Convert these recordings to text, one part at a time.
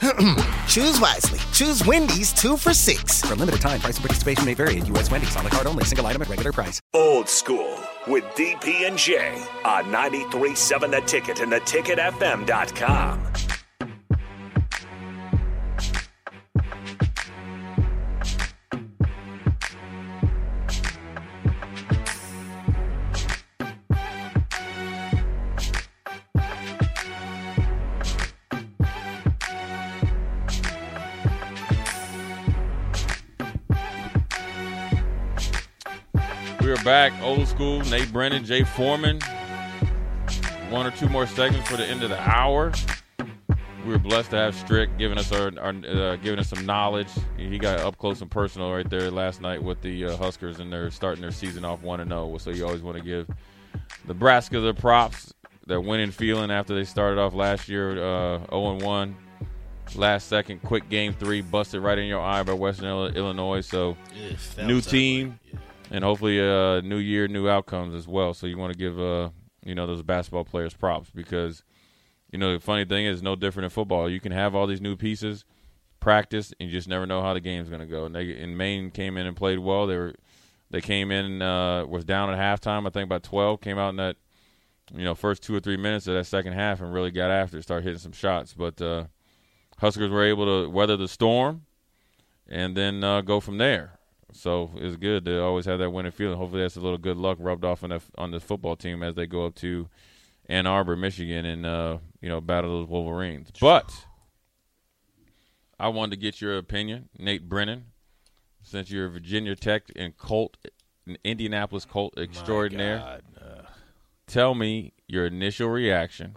Choose wisely. Choose Wendy's two for six. For a limited time, price and participation may vary at U.S. Wendy's on the card only. Single item at regular price. Old School with DP and J on 93.7 The Ticket and theticketfm.com. back, old school. Nate Brennan, Jay Foreman. One or two more segments for the end of the hour. We were blessed to have Strick giving us our, our uh, giving us some knowledge. He got up close and personal right there last night with the uh, Huskers, and they're starting their season off one and zero. So you always want to give Nebraska their props. Their winning feeling after they started off last year uh, zero and one. Last second, quick game three, busted right in your eye by Western Illinois. So new team and hopefully uh, new year, new outcomes as well. So you want to give uh, you know those basketball players props because you know the funny thing is no different in football. You can have all these new pieces, practice, and you just never know how the game's going to go. And they in Maine came in and played well. They were they came in uh, was down at halftime. I think about twelve came out in that you know first two or three minutes of that second half and really got after it, started hitting some shots. But uh, Huskers were able to weather the storm and then uh, go from there. So it's good to always have that winning feeling. Hopefully, that's a little good luck rubbed off on the on the football team as they go up to Ann Arbor, Michigan, and uh, you know battle those Wolverines. But I wanted to get your opinion, Nate Brennan, since you're a Virginia Tech and Colt, an Indianapolis Colt extraordinaire. Tell me your initial reaction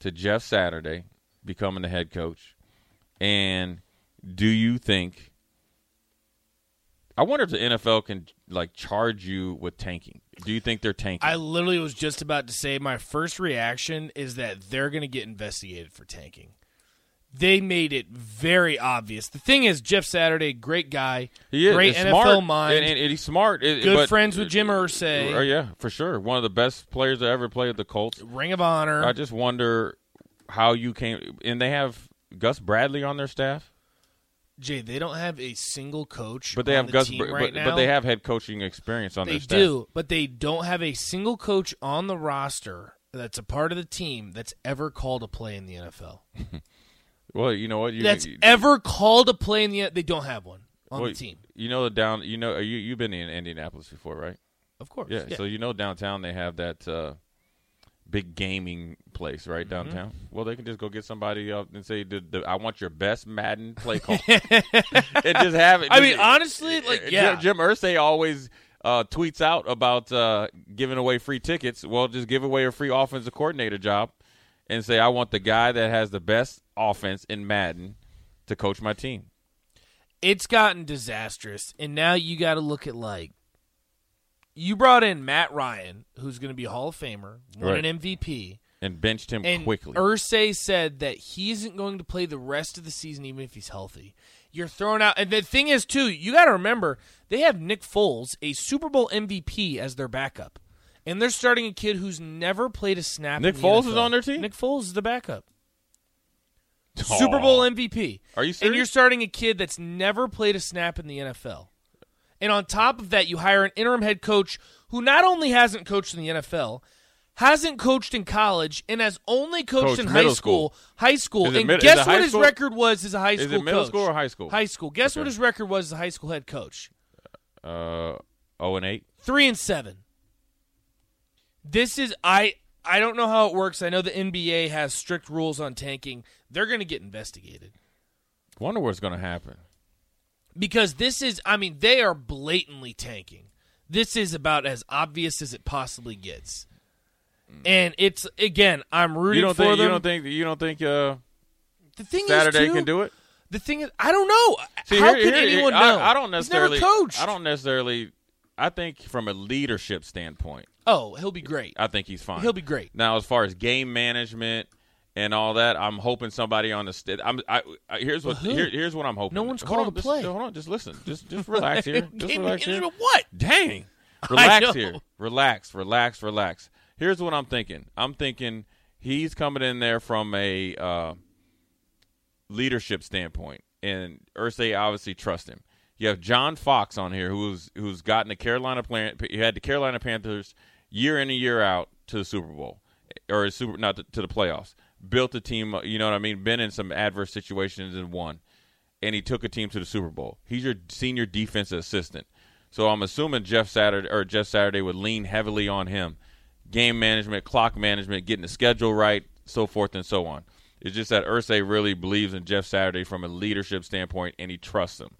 to Jeff Saturday becoming the head coach, and do you think? I wonder if the NFL can like charge you with tanking. Do you think they're tanking? I literally was just about to say my first reaction is that they're going to get investigated for tanking. They made it very obvious. The thing is, Jeff Saturday, great guy, he is great NFL smart, mind, and, and- he's smart. It- good but- friends uh, with Jim Irsay, Oh yeah, for sure. One of the best players that ever played at the Colts. Ring of Honor. I just wonder how you came. And they have Gus Bradley on their staff, Jay, they don't have a single coach, but they on have the Gus. Br- right but, now. but they have head coaching experience on They their staff. do, but they don't have a single coach on the roster that's a part of the team that's ever called a play in the NFL. Well, you know what? You, that's you, ever called a play in the. They don't have one on well, the team. You know the down. You know you you've been in Indianapolis before, right? Of course, Yeah. So you know downtown they have that uh, big gaming place right Mm-hmm. downtown. Well, they can just go get somebody up and say, the, the, "I want your best Madden play call," and just have it. I mean, Just- honestly, like, Uh, yeah. Jim, Jim Irsay always uh, tweets out about uh, giving away free tickets. Well, just give away a free offensive coordinator job and say, I want the guy that has the best offense in Madden to coach my team. it's gotten disastrous, and now you got to look at like you brought in Matt Ryan, who's going to be a Hall of Famer, won Right. an MVP, And benched him and quickly. Irsay said that he isn't going to play the rest of the season, even if he's healthy. You're throwing out, and the thing is too, you got to remember they have Nick Foles, a Super Bowl MVP, as their backup, and they're starting a kid who's never played a snap. Nick in the Foles NFL. is on their team? Nick Foles is the backup. Super Bowl MVP. Are you And you're starting a kid that's never played a snap in the NFL. And on top of that, you hire an interim head coach who not only hasn't coached in the NFL, hasn't coached in college, and has only coached Coached in high school. school. High school. And mid- guess what his school? record was as a high school Is it middle coach? school or high school? High school. Guess what his record was as a high school head coach? Uh, 0 and 8. Three and seven. This is I I don't know how it works. I know the NBA has strict rules on tanking. They're going to get investigated. Wonder what's going to happen. Because this is I mean they are blatantly tanking. This is about as obvious as it possibly gets. And it's again, I'm rooting You don't for think? them. You don't think? You don't think? Uh, the thing Saturday is, too, can do it? The thing is, I don't know. See, How here- could here- anyone I, know? I don't He's never necessarily. coached. I don't necessarily I think from a leadership standpoint, Oh, he'll be great. I think he's fine. He'll be great. Now, as far as game management and all that, I'm hoping somebody on the st- I'm I, I here's what Well, here, here's what I'm hoping. No one's hold called on, to just- play. hold on, just listen. Just just relax here. Just relax here. what? Dang. Relax here. Relax, relax, relax. Here's what I'm thinking. I'm thinking he's coming in there from a uh, leadership standpoint, and Irsay obviously trusts him. You have John Fox on here, who's who's gotten the Carolina plan. He had the Carolina Panthers year in and year out to the Super Bowl, or super not to, to the playoffs. Built a team. Uh, you know what I mean? Been in some adverse situations and won and he took a team to the Super Bowl. He's your senior defensive assistant. So I'm assuming Jeff Saturday or Jeff Saturday would lean heavily on him. Game management, clock management, getting the schedule right, so forth and so on. It's just that Irsay really believes in Jeff Saturday from a leadership standpoint and he trusts him.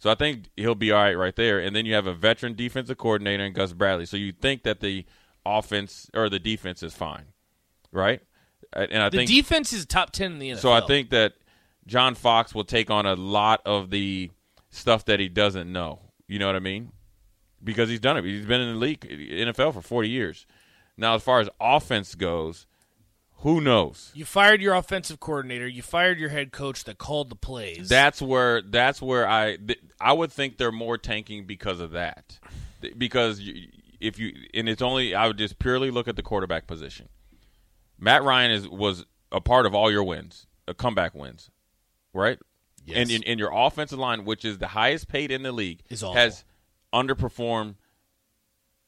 So I think he'll be all right right there. And then you have a veteran defensive coordinator in Gus Bradley. So you think that the offense or the defense is fine, right? And I The think defense is top ten in the NFL. so I think that John Fox will take on a lot of the stuff that he doesn't know. You know what I mean? Because he's done it. He's been in the league, NFL, for 40 years. Now, as far as offense goes, who knows? you fired your offensive coordinator. You fired your head coach that called the plays. That's where that's where I th- I would think they're more tanking because of that. Because you, if you and it's only I would just purely look at the quarterback position. Matt Ryan is was a part of all your wins, uh, comeback wins, right? Yes. And in, in your offensive line, which is the highest paid in the league, Is awful. has underperformed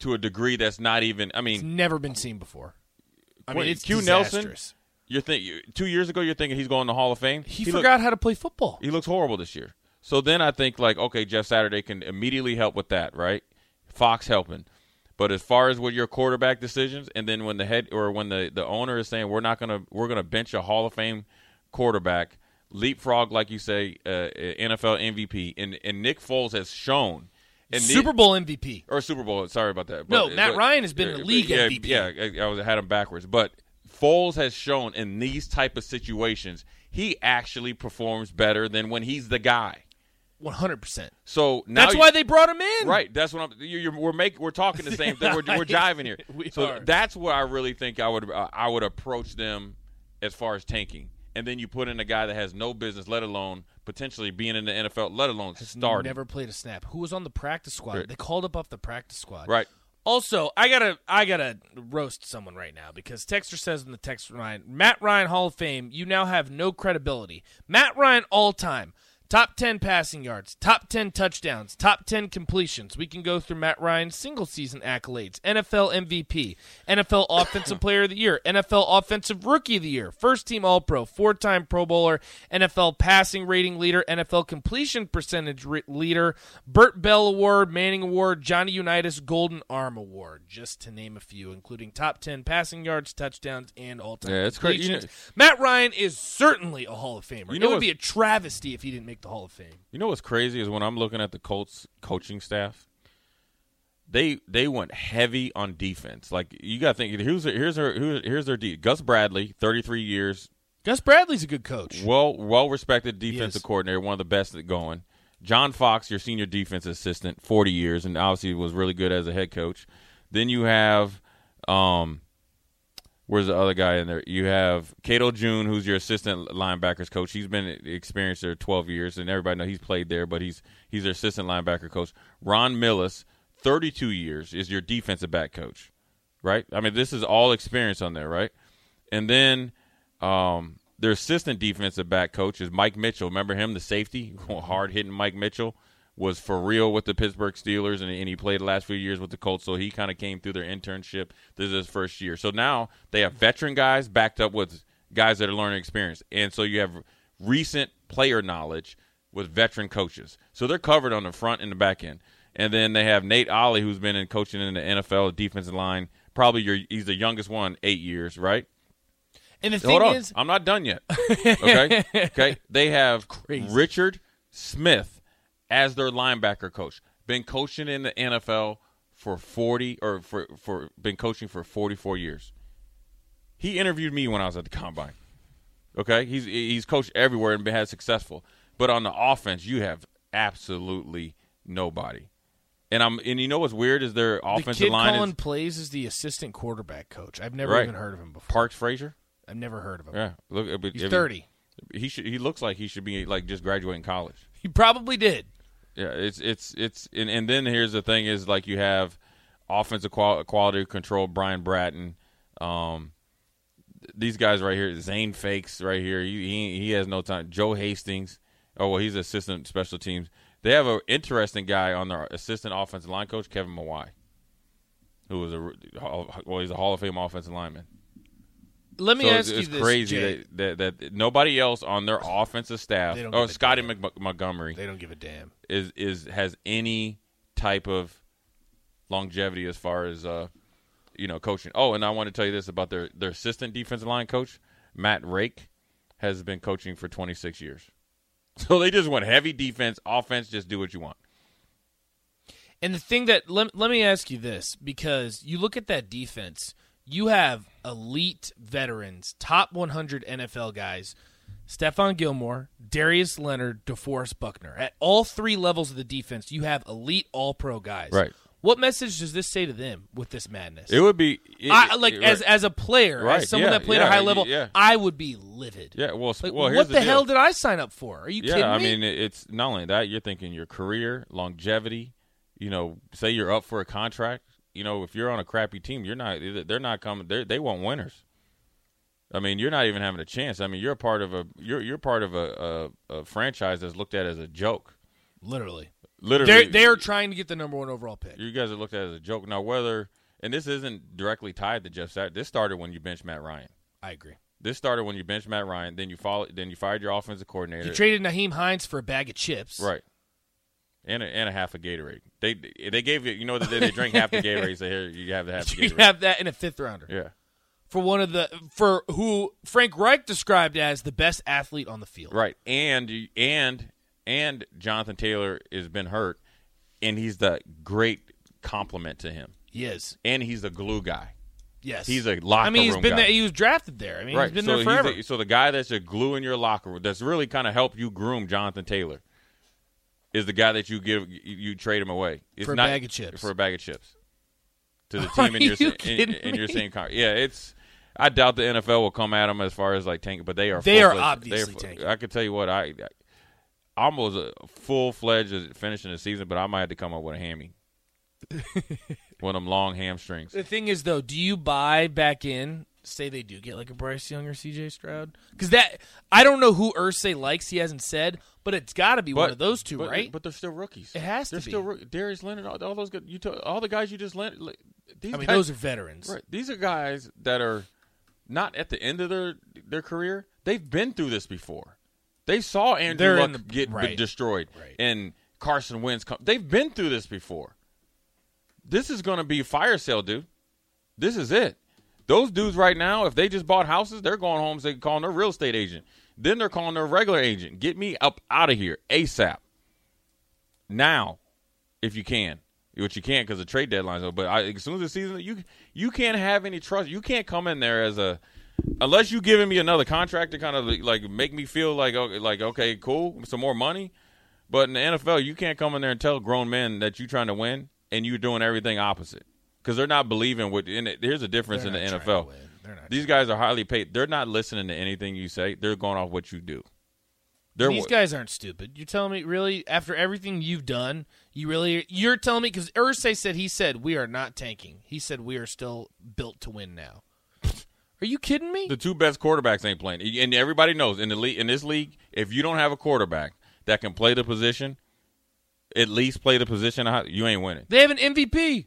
to a degree that's not even. I it's mean, never been seen before. I mean, it's Q Nelson? you're think two years ago you're thinking he's going to the Hall of Fame. He, looked- forgot how to play football. he looks horrible this year. So then I think like, okay, Jeff Saturday can immediately help with that, right? Fox helping. But as far as with your quarterback decisions, and then when the head or when the, the owner is saying we're not gonna we're gonna bench a Hall of Fame quarterback, leapfrog like you say, uh, NFL MVP, and and Nick Foles has shown, and Super Bowl MVP. or Super Bowl. Sorry about that. No, Matt but- Ryan has been the uh, league yeah, MVP. Yeah, I, I was I had him backwards, but Foles has shown in these type of situations he actually performs better than when he's the guy. One hundred percent. So now That's you- why they brought him in. Right, that's what I'm. You're, you're, we're making. We're talking the same thing. We're, we're jiving here. We so are. that's where I really think I would. Uh, I would approach them as far as tanking, and then you put in a guy that has no business, let alone potentially being in the NFL, let alone starting. Never played a snap. Who was on the practice squad? Right. They called up off the practice squad. Right. Also, I gotta I gotta roast someone right now because Texter says in the text line, Matt Ryan Hall of Fame, you now have no credibility. Matt Ryan all time. Top 10 passing yards, top 10 touchdowns, top 10 completions. We can go through Matt Ryan's single season accolades NFL MVP, NFL Offensive Player of the Year, NFL Offensive Rookie of the Year, first team All Pro, four time Pro Bowler, NFL passing rating leader, NFL completion percentage re- leader, Bert Bell Award, Manning Award, Johnny Unitas Golden Arm Award, just to name a few, including top 10 passing yards, touchdowns, and all time Yeah, it's cra- you know- Matt Ryan is certainly a Hall of Famer. You know it would be a travesty if he didn't make the Hall of Fame. You know what's crazy is when I'm looking at the Colts coaching staff, they they went heavy on defense. Like you got to think here's their, here's their here's, here's their D. Gus Bradley, 33 years, Gus Bradley's a good coach. well well respected defensive coordinator, one of the best at going. John Fox, your senior defense assistant, 40 years, and obviously was really good as a head coach. Then you have, um, where's the other guy in there? You have Cato June, who's your assistant linebackers coach. He's been experienced there 12 years, and everybody know he's played there, but he's he's their assistant linebacker coach. Ron Milus, 32 years, is your defensive back coach, right? I mean, this is all experience on there, right? And then um, their assistant defensive back coach is Mike Mitchell. Remember him, the safety, hard hitting Mike Mitchell was for real with the Pittsburgh Steelers, and, and he played the last few years with the Colts. So he kind of came through their internship. This is his first year. So now they have veteran guys backed up with guys that are learning experience, and so you have recent player knowledge with veteran coaches. So they're covered on the front and the back end. And then they have Nate Ollie, who's been in coaching in the NFL defensive line. Probably your he's the youngest one, eight years, right? And the thing Hold on, is, I'm not done yet. Okay, okay. They have Crazy. Richard Smith as their linebacker coach. Been coaching in the NFL for 40 or for for been coaching for 44 years. He interviewed me when I was at the combine. Okay, he's he's coached everywhere and been had successful. But on the offense, you have absolutely nobody. And I'm and you know what's weird is their The offensive kid line calling is plays is the assistant quarterback coach. I've never Right. even heard of him before. Parks Frazier. I've never heard of him. Yeah, look, mean, He's I mean, thirty. He should. He looks like he should be like just graduating college. He probably did. Yeah, it's it's it's and, and then here's the thing is like you have offensive qual- quality control Brian Bratton, um, these guys right here, Zane Fakes right here. He, he he has no time. Joe Hastings. Oh well, he's assistant special teams. They have an interesting guy on their assistant offensive line coach, Kevin Mawae, who was a well, he's a Hall of Fame offensive lineman. Let me so ask it's, you it's this, crazy that, that that nobody else on their offensive staff, oh Scotty. Mc- Montgomery, They don't give a damn. is is has any type of longevity as far as uh you know coaching. Oh, and I want to tell you this about their their assistant defensive line coach, Matt Rake, has been coaching for 26 years. So they just want heavy defense, offense, just do what you want. And the thing that let, let me ask you this because you look at that defense, you have elite veterans, top 100 NFL guys, Stephon Gilmore, Darius Leonard, DeForest Buckner. At all three levels of the defense, you have elite all pro guys. Right. What message does this say to them with this madness? It would be it- I, like it- as right. as a player, Right, as someone yeah, that played at a high level, yeah. I would be livid. yeah. Well, Like, well, what the, deal. hell did I sign up for? Are you yeah, kidding I mean, it's not only that. You're thinking your career, longevity. You know, say you're up for a contract. You know, if you're on a crappy team, you're not. They're not coming. They they want winners. I mean, you're not even having a chance. I mean, you're part of a you're you're part of a, a, a franchise that's looked at as a joke. Literally, Literally, they're they're trying to get the number one overall pick. you guys are looked at as a joke. Now, whether and this isn't directly tied to Jeff Saturday. This started when you benched Matt Ryan. I agree. This started when you benched Matt Ryan. Then you followed. Then you fired your offensive coordinator. You traded Nyheim Hines for a bag of chips. Right. And a, and a half a Gatorade. They they gave you you know that they, they drink half the Gatorade. So here you have the half the You Gatorade. have that in a fifth rounder yeah. for one of the for who Frank Reich described as the best athlete on the field. Right. And and and Jonathan Taylor has been hurt, and he's the great compliment to him. He is. And he's the glue guy. Yes. He's a locker I mean, he's room been guy. there. He was drafted there. I mean, right. he's been so there forever. the- so the guy that's a glue in your locker room, that's really kind of helped you groom Jonathan Taylor, is the guy that you give you, trade him away It's For a not- bag of chips. For a bag of chips to the team in your you in, in your same car. Yeah, it's. I doubt the NFL will come at them as far as like tanking, but they are. They are obviously fu- tanking. I could tell you what I. I almost a full fledged finishing the season, but I might have to come up with a hammy. One of them long hamstrings. the thing is, though, do you buy back in? Say they do get like a Bryce Young or C.J. Stroud, because that I don't know who Irsay likes. He hasn't said, but it's got to be one of those two, but, right? But they're still rookies. It has to they're be. still Darius Leonard, all, all those guys, you took, all the guys you just lent. These I mean, guys, those are veterans. right. These are guys that are not at the end of their their career. They've been through this before. They saw Andrew They're Luck the- get right. destroyed Right. and Carson Wentz. Come, they've been through this before. This is going to be a fire sale, dude. This is it. Those dudes right now, if they just bought houses, they're going home. They calling their real estate agent. Then they're calling their regular agent. Get me up out of here ASAP. Now, if you can, which you can't because the trade deadline's over. But I, as soon as the season, you you can't have any trust. You can't come in there as a unless you giving me another contract to kind of like make me feel like okay, like okay, cool, some more money. But in the NFL, you can't come in there and tell grown men that you're trying to win and you're doing everything opposite because they're not believing what. And it, here's a difference They're in the not trying NFL. to win. They're not These guys are highly paid. They're not listening to anything you say. They're going off what you do. They're These guys aren't stupid. You're telling me, really, after everything you've done, you really, you're telling me, because Irsay said, he said, we are not tanking. He said, we are still built to win now. Are you kidding me? the two best quarterbacks ain't playing, and everybody knows in the league in this league, if you don't have a quarterback that can play the position, at least play the position, you ain't winning. They have an MVP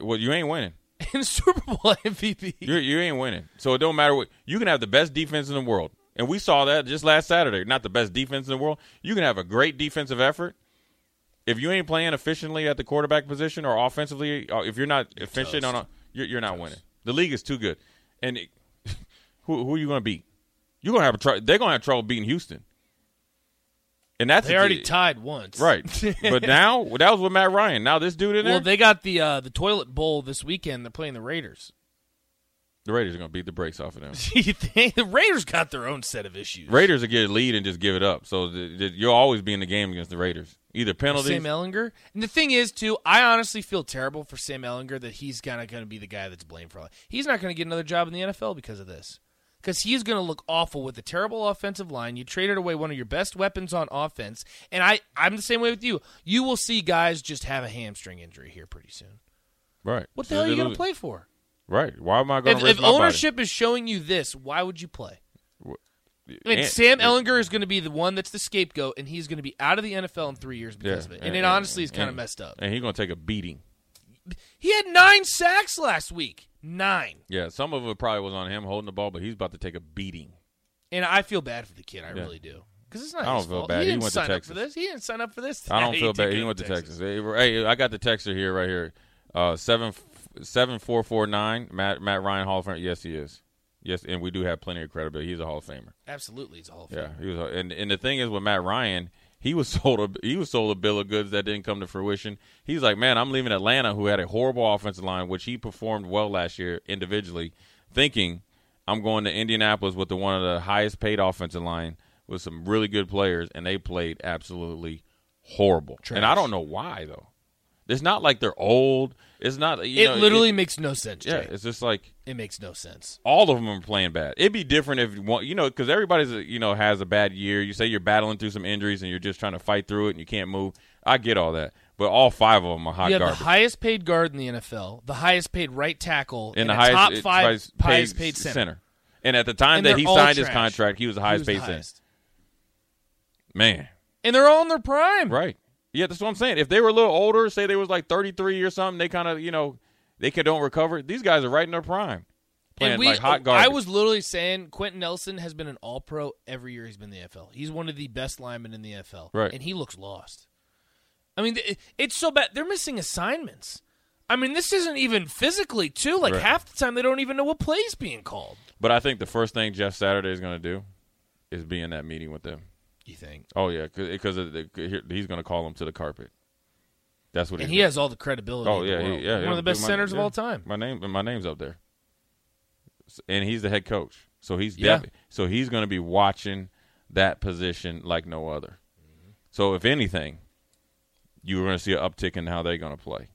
Well, you ain't winning. and Super Bowl MVP. You you ain't winning. So it don't matter what you can have the best defense in the world, and we saw that just last Saturday. Not the best defense in the world. You can have a great defensive effort. If you ain't playing efficiently at the quarterback position or offensively, or if you're not efficient on a, you're, you're not winning. The league is too good, and it, who who are you going to beat? You're going to have a tr- they're going to have trouble beating Houston, and that's They already tied once. right. but now that was with Matt Ryan. Now this dude in there, Well, they got the uh, the toilet bowl this weekend. They're playing the Raiders. The Raiders are going to beat the brakes off of them. you think the Raiders got their own set of issues? Raiders will get a lead and just give it up. So the, the, you'll always be in the game against the Raiders. Either penalties. Sam Ehlinger. And the thing is, too, I honestly feel terrible for Sam Ehlinger that he's kind of going to be the guy that's blamed for all. He's not going to get another job in the NFL because of this. Because he's going to look awful with a terrible offensive line. You traded away one of your best weapons on offense, and I, I'm the same way with you. You will see guys just have a hamstring injury here pretty soon. right. What the So hell are you going to play for? Right. Why am I going If, to if ownership is showing you this, why would you play? I mean, Sam Ehlinger is going to be the one that's the scapegoat, and he's going to be out of the NFL in three years because of it. And, it honestly is kind of messed up. And he's going to take a beating. He had nine sacks last week. Nine. Yeah, some of it probably was on him holding the ball, but he's about to take a beating. And I feel bad for the kid. I Yeah. really do. Because it's not I don't his feel fault. bad. He He didn't went to sign up Texas. for this. He didn't sign up for this. I don't feel bad. He went to Texas. Hey, hey, I got the texter here right here. Uh, seven seven four four nine. Matt Matt Ryan Hall of Famer. Yes, he is. Yes, and we do have plenty of credibility. He's a Hall of Famer. Absolutely, he's a Hall of Famer. Yeah, he was. a- And and the thing is with Matt Ryan, he was sold a he was sold a bill of goods that didn't come to fruition. He's like, man, I'm leaving Atlanta, who had a horrible offensive line, which he performed well last year individually, thinking I'm going to Indianapolis with the one of the highest paid offensive line with some really good players, and they played absolutely horrible. And I don't know why though. It's not like they're old. It's not. You It know, literally makes no sense. yeah. Jay. It's just like It makes no sense. all of them are playing bad. It'd be different if one, you know, because everybody's you know has a bad year. You say you're battling through some injuries and you're just trying to fight through it and you can't move. I get all that, but all five of them are hot You have garbage. the highest paid guard in the NFL, the highest paid right tackle, and and the highest top five highest highest paid center. And at the time And that he signed his contract, he was the highest was the paid center. Man, And they're all in their prime. right? Yeah, that's what I'm saying. If they were a little older, say they was like 33 or something, they kind of you know they can don't recover. These guys are right in their prime, playing we, like hot garbage. I was literally saying Quenton Nelson has been an All Pro every year he's been in the NFL. He's one of the best linemen in the NFL, Right. And he looks lost. I mean, it's so bad. They're missing assignments. I mean, this isn't even physically too. Like Right. half the time, they don't even know what play's being called. But I think the first thing Jeff Saturday is going to do is be in that meeting with them. You think? Oh yeah, because he's going to call him to the carpet. That's what And he has all the credibility. Oh yeah, he, yeah, one yeah, of the best my- centers yeah. of all time. My name, my name's up there, and he's the head coach. So he's Yeah. def- so he's going to be watching that position like no other. Mm-hmm. So if anything, you're going to see an uptick in how they're going to play.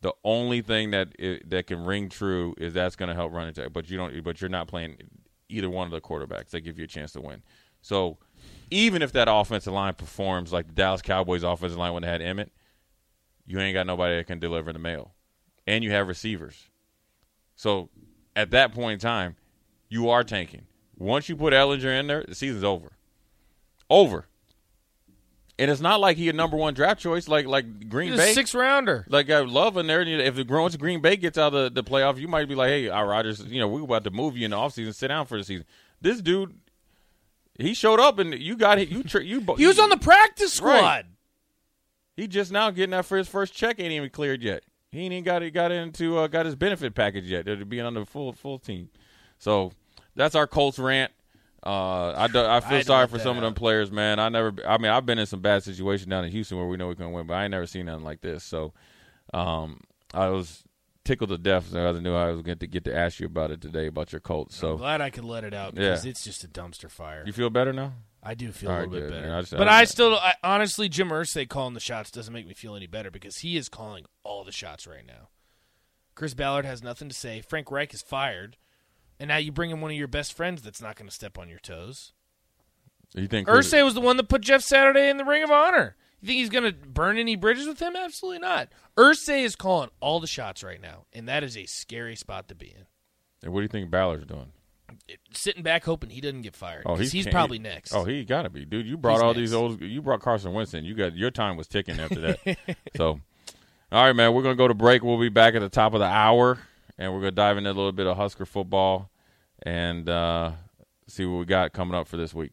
The only thing that i that can ring true is that's going to help run attack, but you don't. But you're not playing either one of the quarterbacks. They give you a chance to win. So even if that offensive line performs like the Dallas Cowboys offensive line when they had Emmitt, you ain't got nobody that can deliver the mail, and you have receivers. So at that point in time, you are tanking. Once you put Ehlinger in there, the season's over. Over. And it's not like he a number one draft choice like like Green He's a Bay. six rounder. Like I love in there. If the once Green Bay gets out of the, the playoff, you might be like, "Hey, our Rodgers, you know, we about to move you in the offseason. Sit down for the season." This dude, he showed up and you got it. You tr- you He was on the practice squad. Right. He just now getting that for his first check. Ain't even cleared yet. He ain't even got it. Got into uh, got his benefit package yet. To being on the full full team. So that's our Colts rant. Uh, I, do, I feel to sorry for some of them players, man. I never. I mean, I've been in some bad situations down in Houston where we know we can win, but I ain't never seen nothing like this. So, um, I was tickled to death. I knew I was going to get to ask you about it today about your Colts. I'm So glad I could let it out Yeah. because it's just a dumpster fire. you feel better now? I do feel a little bit better. I just- but I- I still, I, honestly, Jim Irsay calling the shots doesn't make me feel any better because he is calling all the shots right now. Chris Ballard has nothing to say. Frank Reich is fired, and now you bring in one of your best friends that's not going to step on your toes. You think Irsay was the one that put Jeff Saturday in the Ring of Honor. You think he's going to burn any bridges with him? Absolutely not. Irsay is calling all the shots right now, and that is a scary spot to be in. And what do you think Ballard's doing? Sitting back hoping he doesn't get fired. Oh, he's he's probably he- next. Oh, he got to be, dude. You brought He's all next. these old. You brought Carson Winston. You got your time was ticking after that. so, all right, man. We're gonna go to break. We'll be back at the top of the hour, and we're gonna dive into a little bit of Husker football and uh, see what we got coming up for this week.